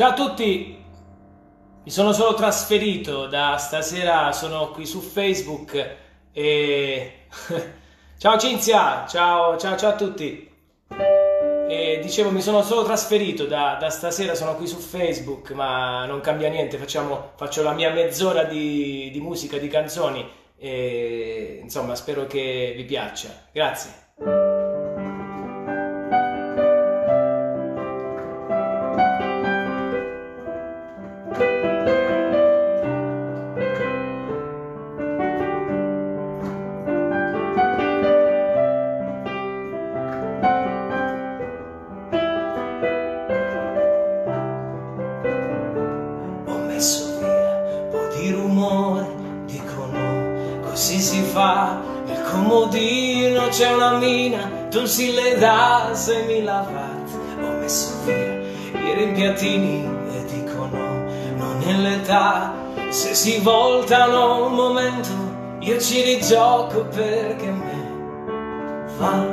Ciao a tutti, mi sono solo trasferito da stasera, sono qui su Facebook e... ciao Cinzia, ciao, ciao, ciao a tutti. E dicevo, mi sono solo trasferito da, da, stasera, sono qui su Facebook, ma non cambia niente, facciamo, faccio la mia mezz'ora di, di musica, di canzoni e insomma spero che vi piaccia. Grazie. cose mi lavate, ho messo via i rimpiattini e dicono non è l'età. Se si voltano un momento io ci rigioco perché me va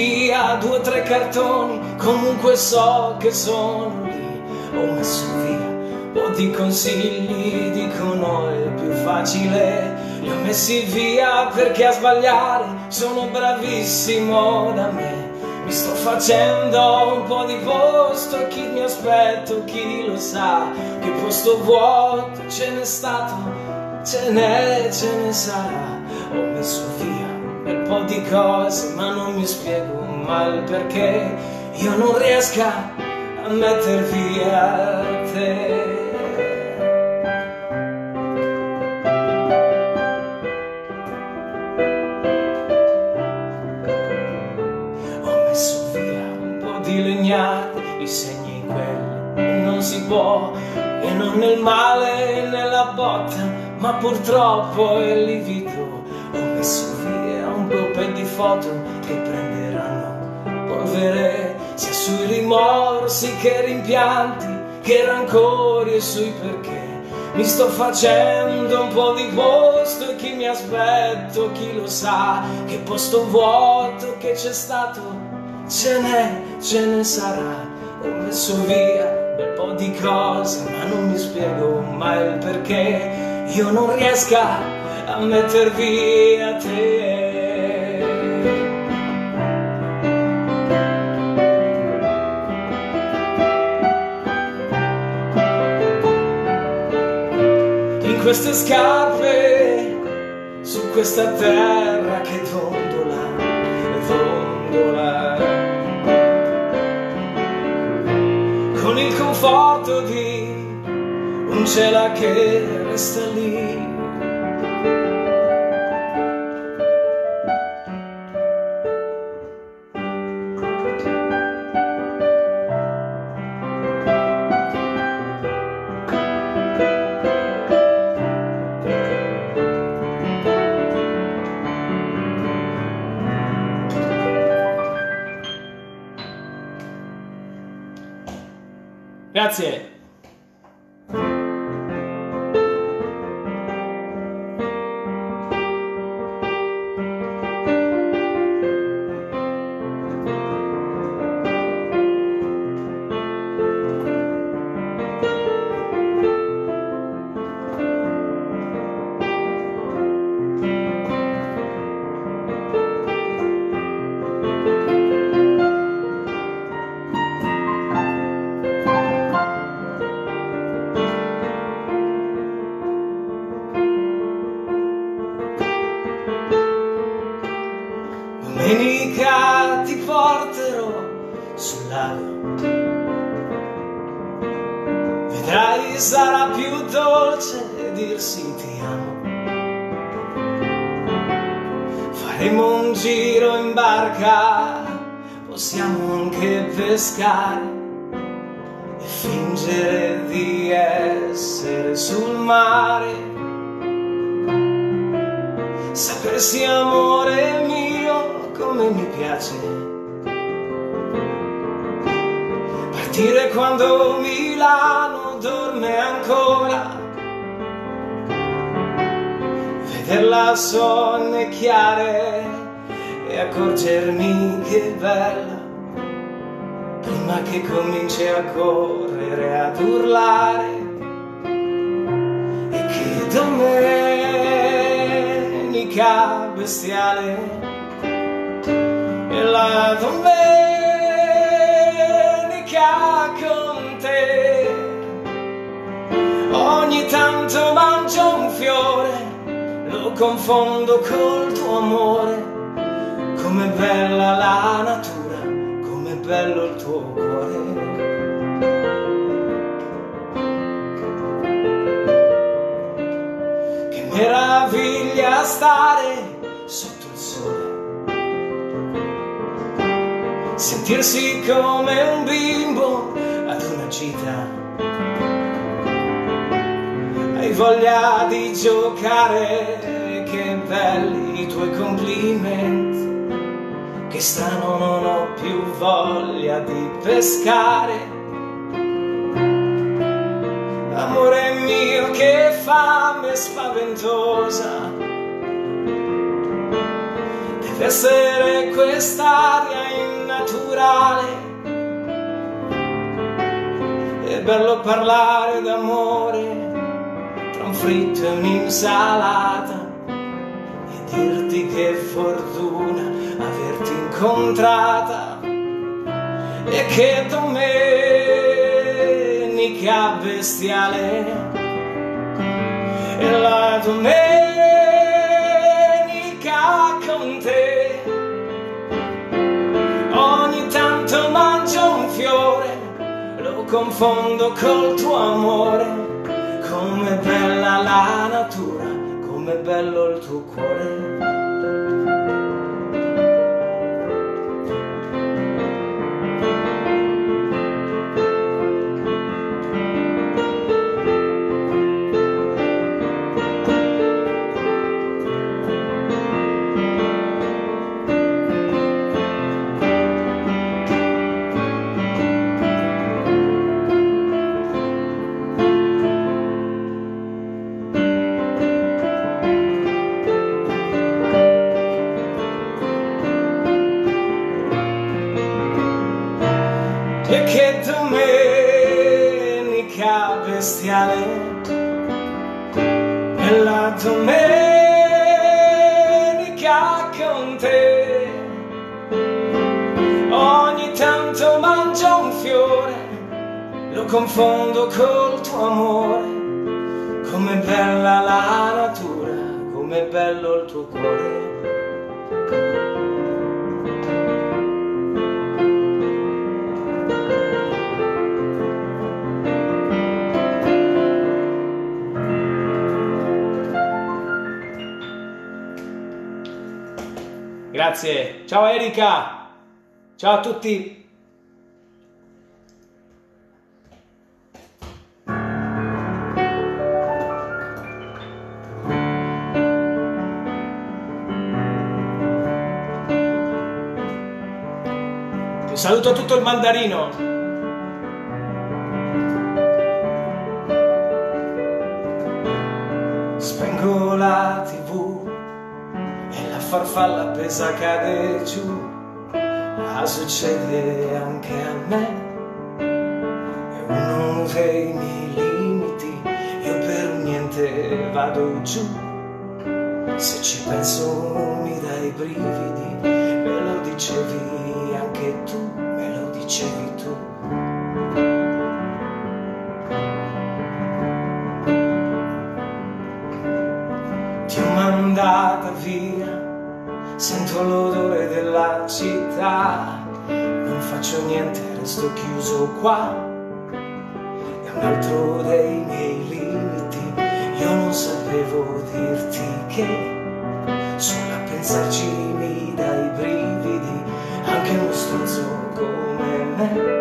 via due o tre cartoni comunque so che sono lì. Ho messo via un po' di consigli dicono è più facile. Li ho messi via perché a sbagliare sono bravissimo da me. Mi sto facendo un po' di posto chi mi aspetto chi lo sa. Che posto vuoto ce n'è stato ce n'è ce ne sarà. Ho messo via po' di cose ma non mi spiego mai perché io non riesco a metter via te. Ho messo via un po' di legnate i segni in quelli non si può e non nel male nella botta ma purtroppo è livido ho messo gruppe di foto che prenderanno polvere sia sui rimorsi che rimpianti, che rancori e sui perché. Mi sto facendo un po' di posto e chi mi aspetto, chi lo sa, che posto vuoto che c'è stato, ce n'è, ce ne sarà. Ho messo via un bel po' di cose, ma non mi spiego mai il perché. Io non riesco a metter via te. Queste scarpe, su questa terra che dondola, dondola. Con il conforto di un cielo che resta lì Grazie. Domenica ti porterò sul lago. Vedrai sarà più dolce dirsi ti amo. Faremo un giro in barca, possiamo anche pescare e fingere di essere sul mare. Sapersi amore mio come mi piace. Partire quando Milano dorme ancora, vederla sonnecchiare e accorgermi che bella, prima che cominci a correre, ad urlare, e che domenica bestiale, e la domenica con te. Ogni tanto mangio un fiore, lo confondo col tuo amore. Com'è bella la natura, com'è bello il tuo cuore. Che meraviglia stare sotto il sole sentirsi come un bimbo ad una gita. Hai voglia di giocare, che belli i tuoi complimenti. Che strano non ho più voglia di pescare. Amore mio, che fame spaventosa. Deve essere quest'aria innaturale. È bello parlare d'amore tra un fritto e un'insalata e dirti che fortuna averti incontrata e che domenica bestiale e la domenica confondo col tuo amore. Com'è bella la natura com'è bello il tuo cuore Grazie. Ciao Erika. Ciao a tutti. Saluto tutto il mandarino. Farfalla appesa cade giù. Ma succede anche a me. È uno dei miei limiti. Io per niente vado giù. Se ci penso mi dai brividi. Me lo dicevi anche tu, me lo dicevi tu. Ti ho mandata via, sento l'odore della città, non faccio niente, resto chiuso qua. È un altro dei miei limiti, io non sapevo dirti che solo a pensarci mi dai brividi, anche uno stronzo come me,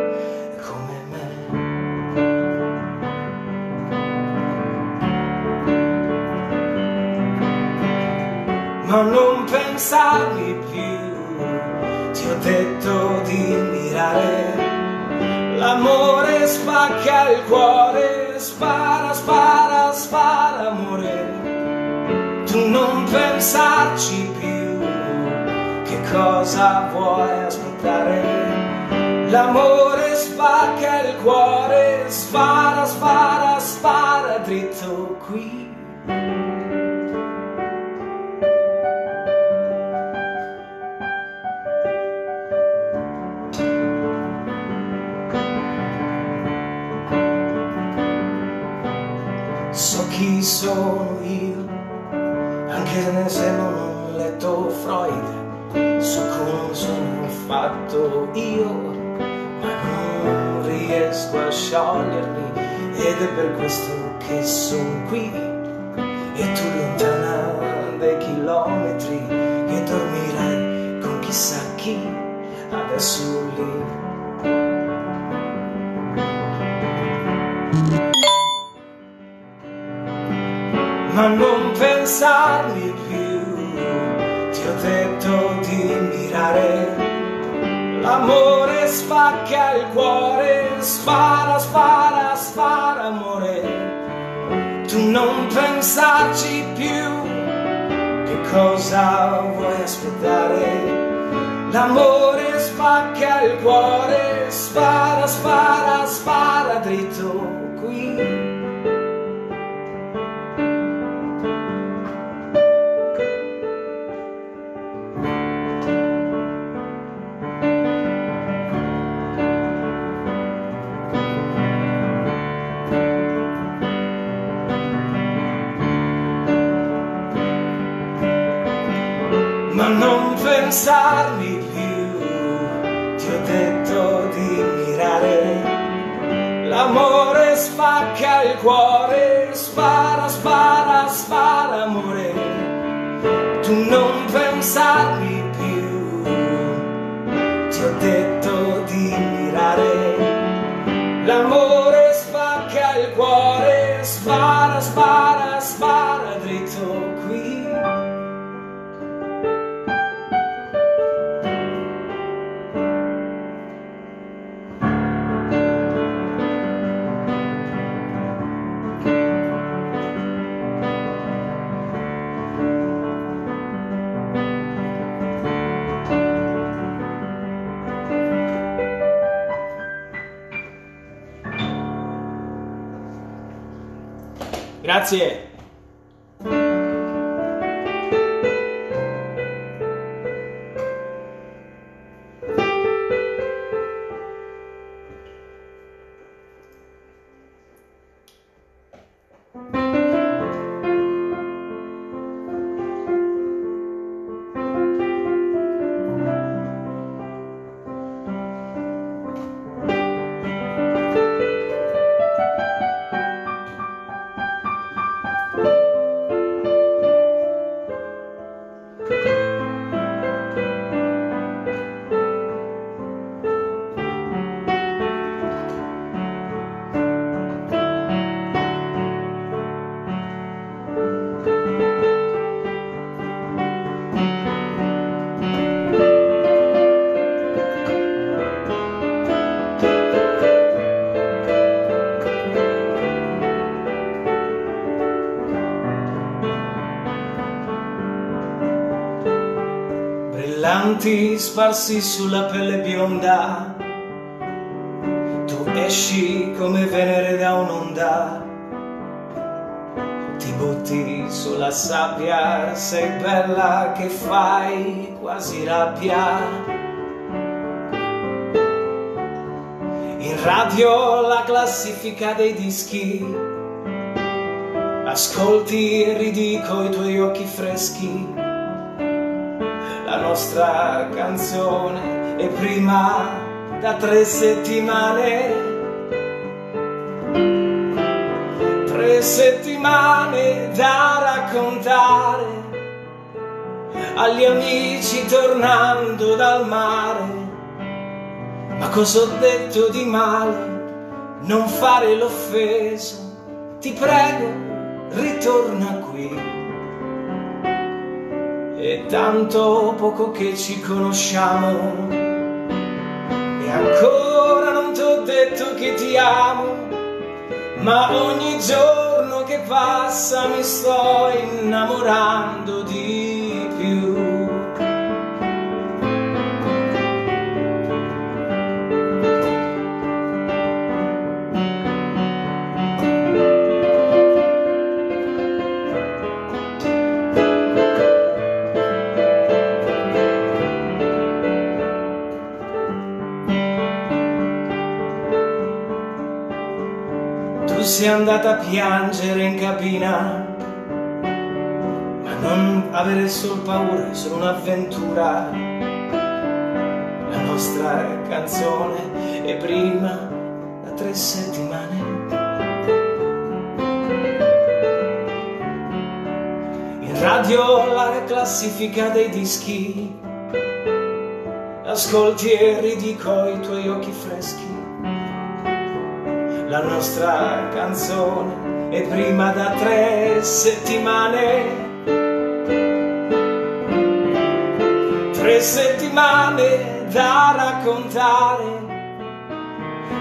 ma non pensarmi più. Ti ho detto di mirare l'amore spacca il cuore, spara, spara, spara amore. Tu non pensarci più, che cosa vuoi aspettare? L'amore spacca il cuore, spara, spara, spara dritto qui. Sono io, anche se non ho letto Freud, so come sono fatto io, ma non riesco a sciogliermi ed è per questo che sono qui e tu lontana dei chilometri che dormirai con chissà chi adesso lì ma non pensarmi più, ti ho detto di mirare, l'amore spacca il cuore, spara, spara, spara amore, tu non pensarci più, che cosa vuoi aspettare? L'amore spacca il cuore, spara, spara, spara dritto spacca il cuore, spara, spara, spara amore, tu non pensarmi più, ti ho detto di mirare, l'amore spacca il cuore, Grazie. Brillanti sparsi sulla pelle bionda. Tu esci come Venere da un'onda. Ti butti sulla sabbia sei bella che fai quasi rabbia. In radio la classifica dei dischi. Ascolti e ridi coi tuoi occhi freschi la nostra canzone è prima da tre settimane. Tre settimane da raccontare agli amici tornando dal mare. Ma cosa ho detto di male? Non fare l'offeso ti prego ritorna qui è tanto poco che ci conosciamo. E ancora non ti ho detto che ti amo, ma ogni giorno che passa mi sto innamorando di andata a piangere in cabina, ma non avere solo paura, è solo un'avventura. La nostra canzone è prima da tre settimane. In radio la classifica dei dischi, ascolti e ridi coi tuoi occhi freschi la nostra canzone è prima da tre settimane. Tre settimane da raccontare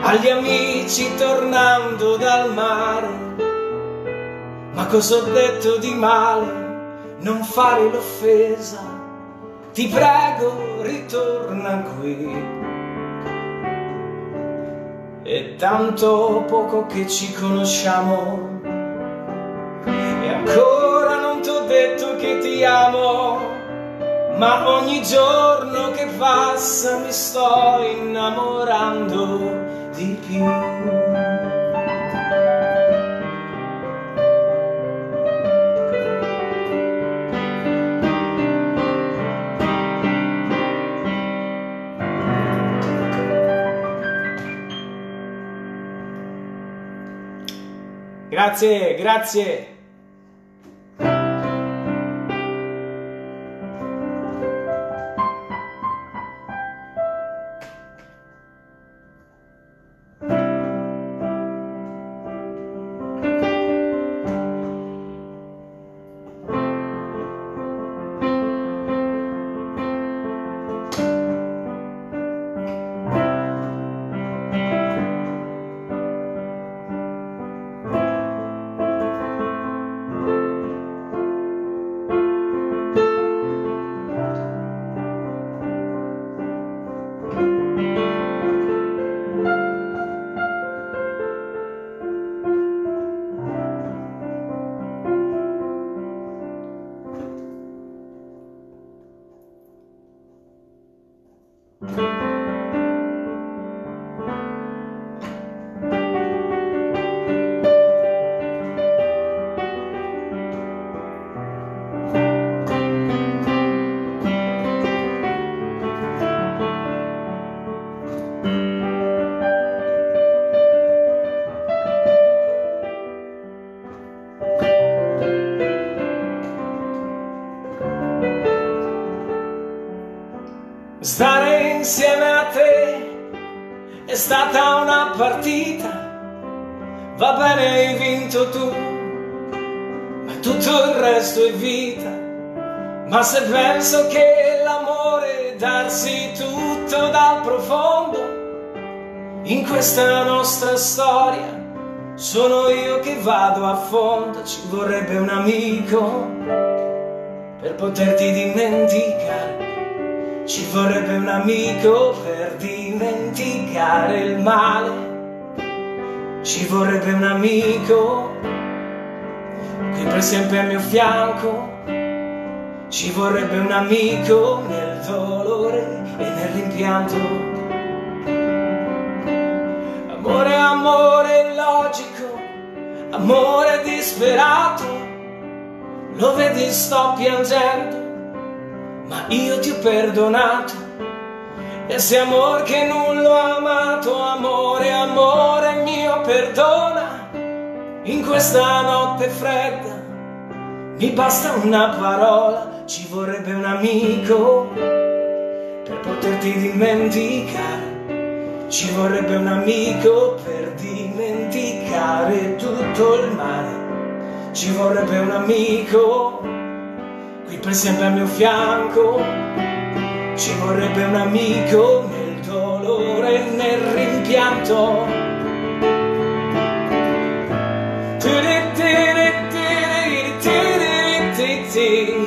agli amici tornando dal mare. Ma cosa ho detto di male? Non fare l'offesa, ti prego ritorna qui. È tanto poco che ci conosciamo e ancora non ti ho detto che ti amo, ma ogni giorno che passa mi sto innamorando di più. Grazie, grazie. Partita, va bene hai vinto tu, ma tutto il resto è vita. Ma se penso che l'amore darsi tutto dal profondo, in questa nostra storia sono io che vado a fondo, ci vorrebbe un amico per poterti dimenticare ci vorrebbe un amico per dimenticare il male. Ci vorrebbe un amico qui per sempre al mio fianco. Ci vorrebbe un amico nel dolore e nel rimpianto. Amore, amore logico, amore disperato. Lo vedi, sto piangendo ma io ti ho perdonato. E se amor che non l'ho amato, amore, amore mio, perdona. In questa notte fredda mi basta una parola, ci vorrebbe un amico per poterti dimenticare. Ci vorrebbe un amico per dimenticare tutto il male. Ci vorrebbe un amico qui per sempre al mio fianco. Ci vorrebbe un amico nel dolore e nel rimpianto. Ti, ti, ti,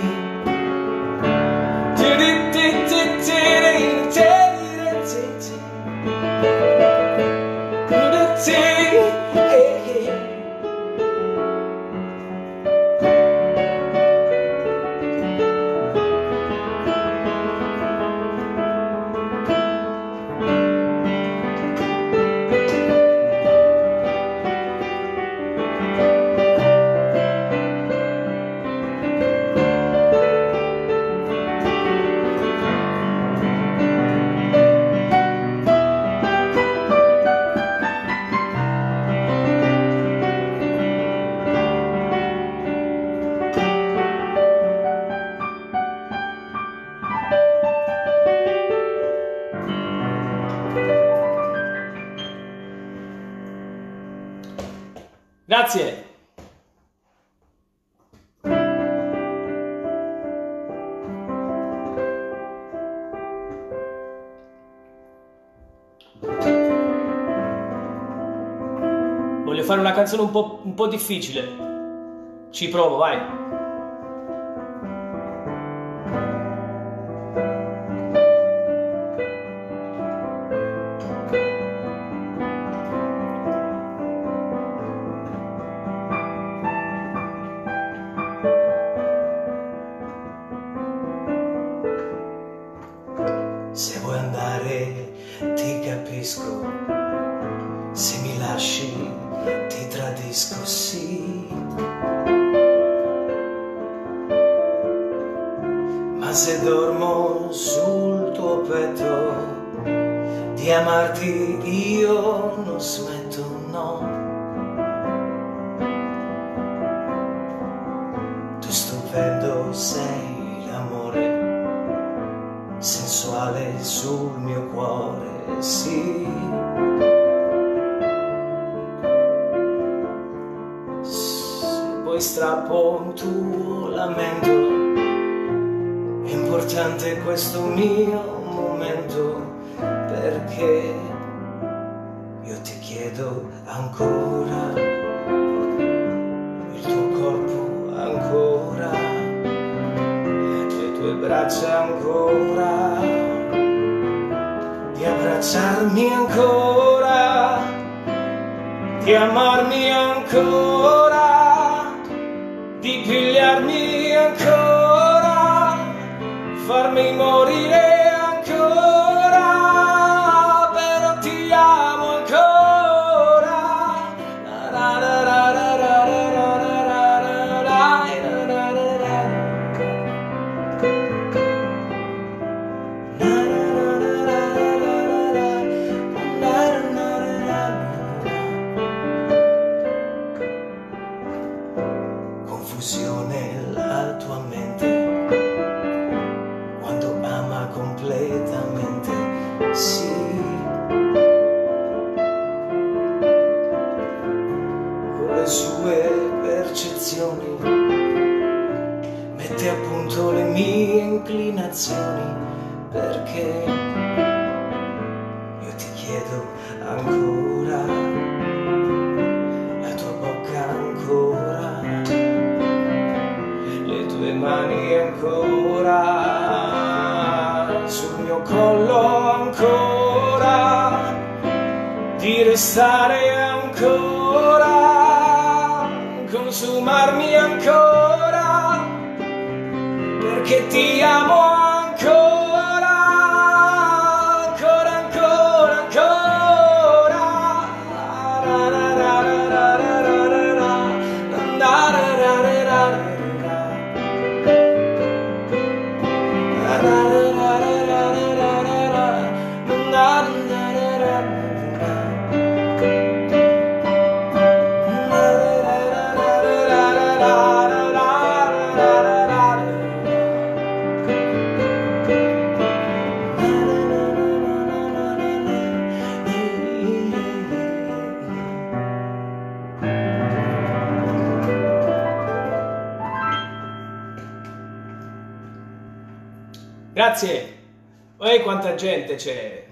voglio fare una canzone un po', un po difficile. Ci provo, vai. sale sul mio cuore, sì. Se poi strappo un tuo lamento, è importante questo mio momento perché io ti chiedo ancora il tuo corpo ancora le tue braccia ancora abbracciarmi ancora, di amarmi ancora, di pigliarmi ancora, farmi morire. que te amo. Grazie. Ehi, quanta gente c'è.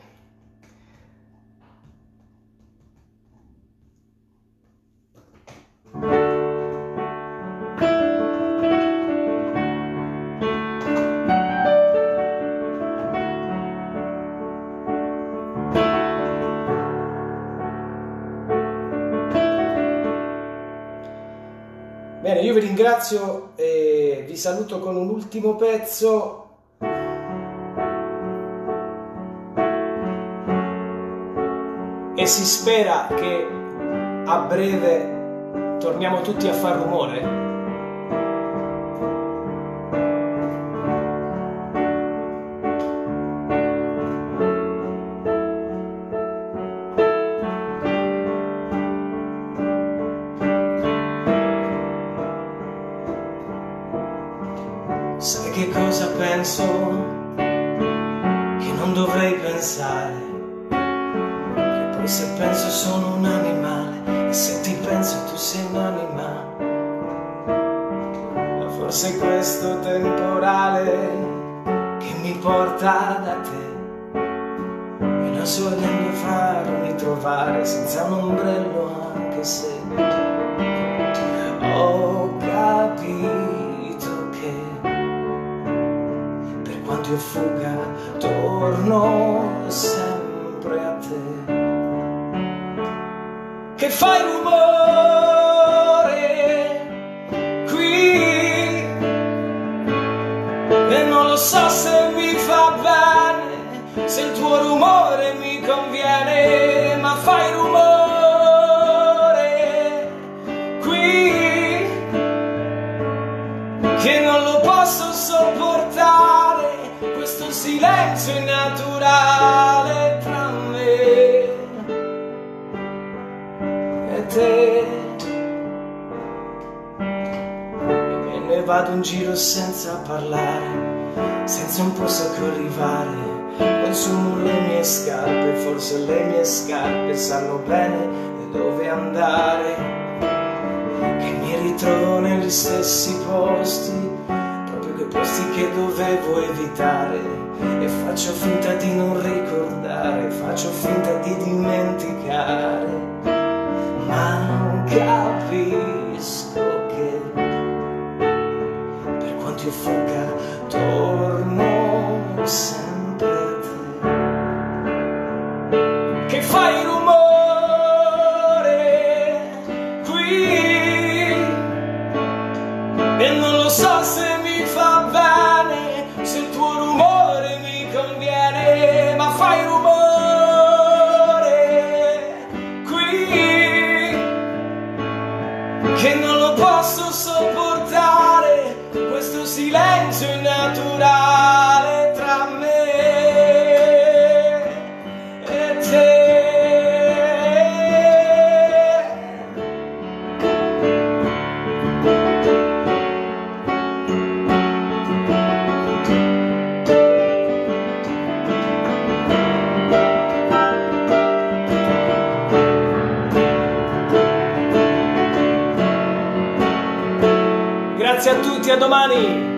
Bene, io vi ringrazio e vi saluto con un ultimo pezzo si spera che a breve torniamo tutti a far rumore. Forse questo temporale che mi porta da te. E non so dove farmi trovare senza un ombrello anche se ho capito. quanto io fuga, torno sempre a te. Che fai rumore tra me e te. E ne vado in giro senza parlare, senza un posto a arrivare. Consumo le mie scarpe, forse le mie scarpe sanno bene dove andare. Che mi ritrovo negli stessi posti posti che dovevo evitare e faccio finta di non ricordare, faccio finta di dimenticare, ma non capisco che per quanto io fuga torno sempre che non lo posso sopportare, questo silenzio innaturale tutti, a domani!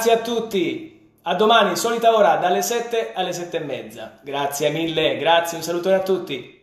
Grazie a tutti. A domani, solita ora, dalle 7 alle 7 e mezza. Grazie mille, grazie, un salutone a tutti.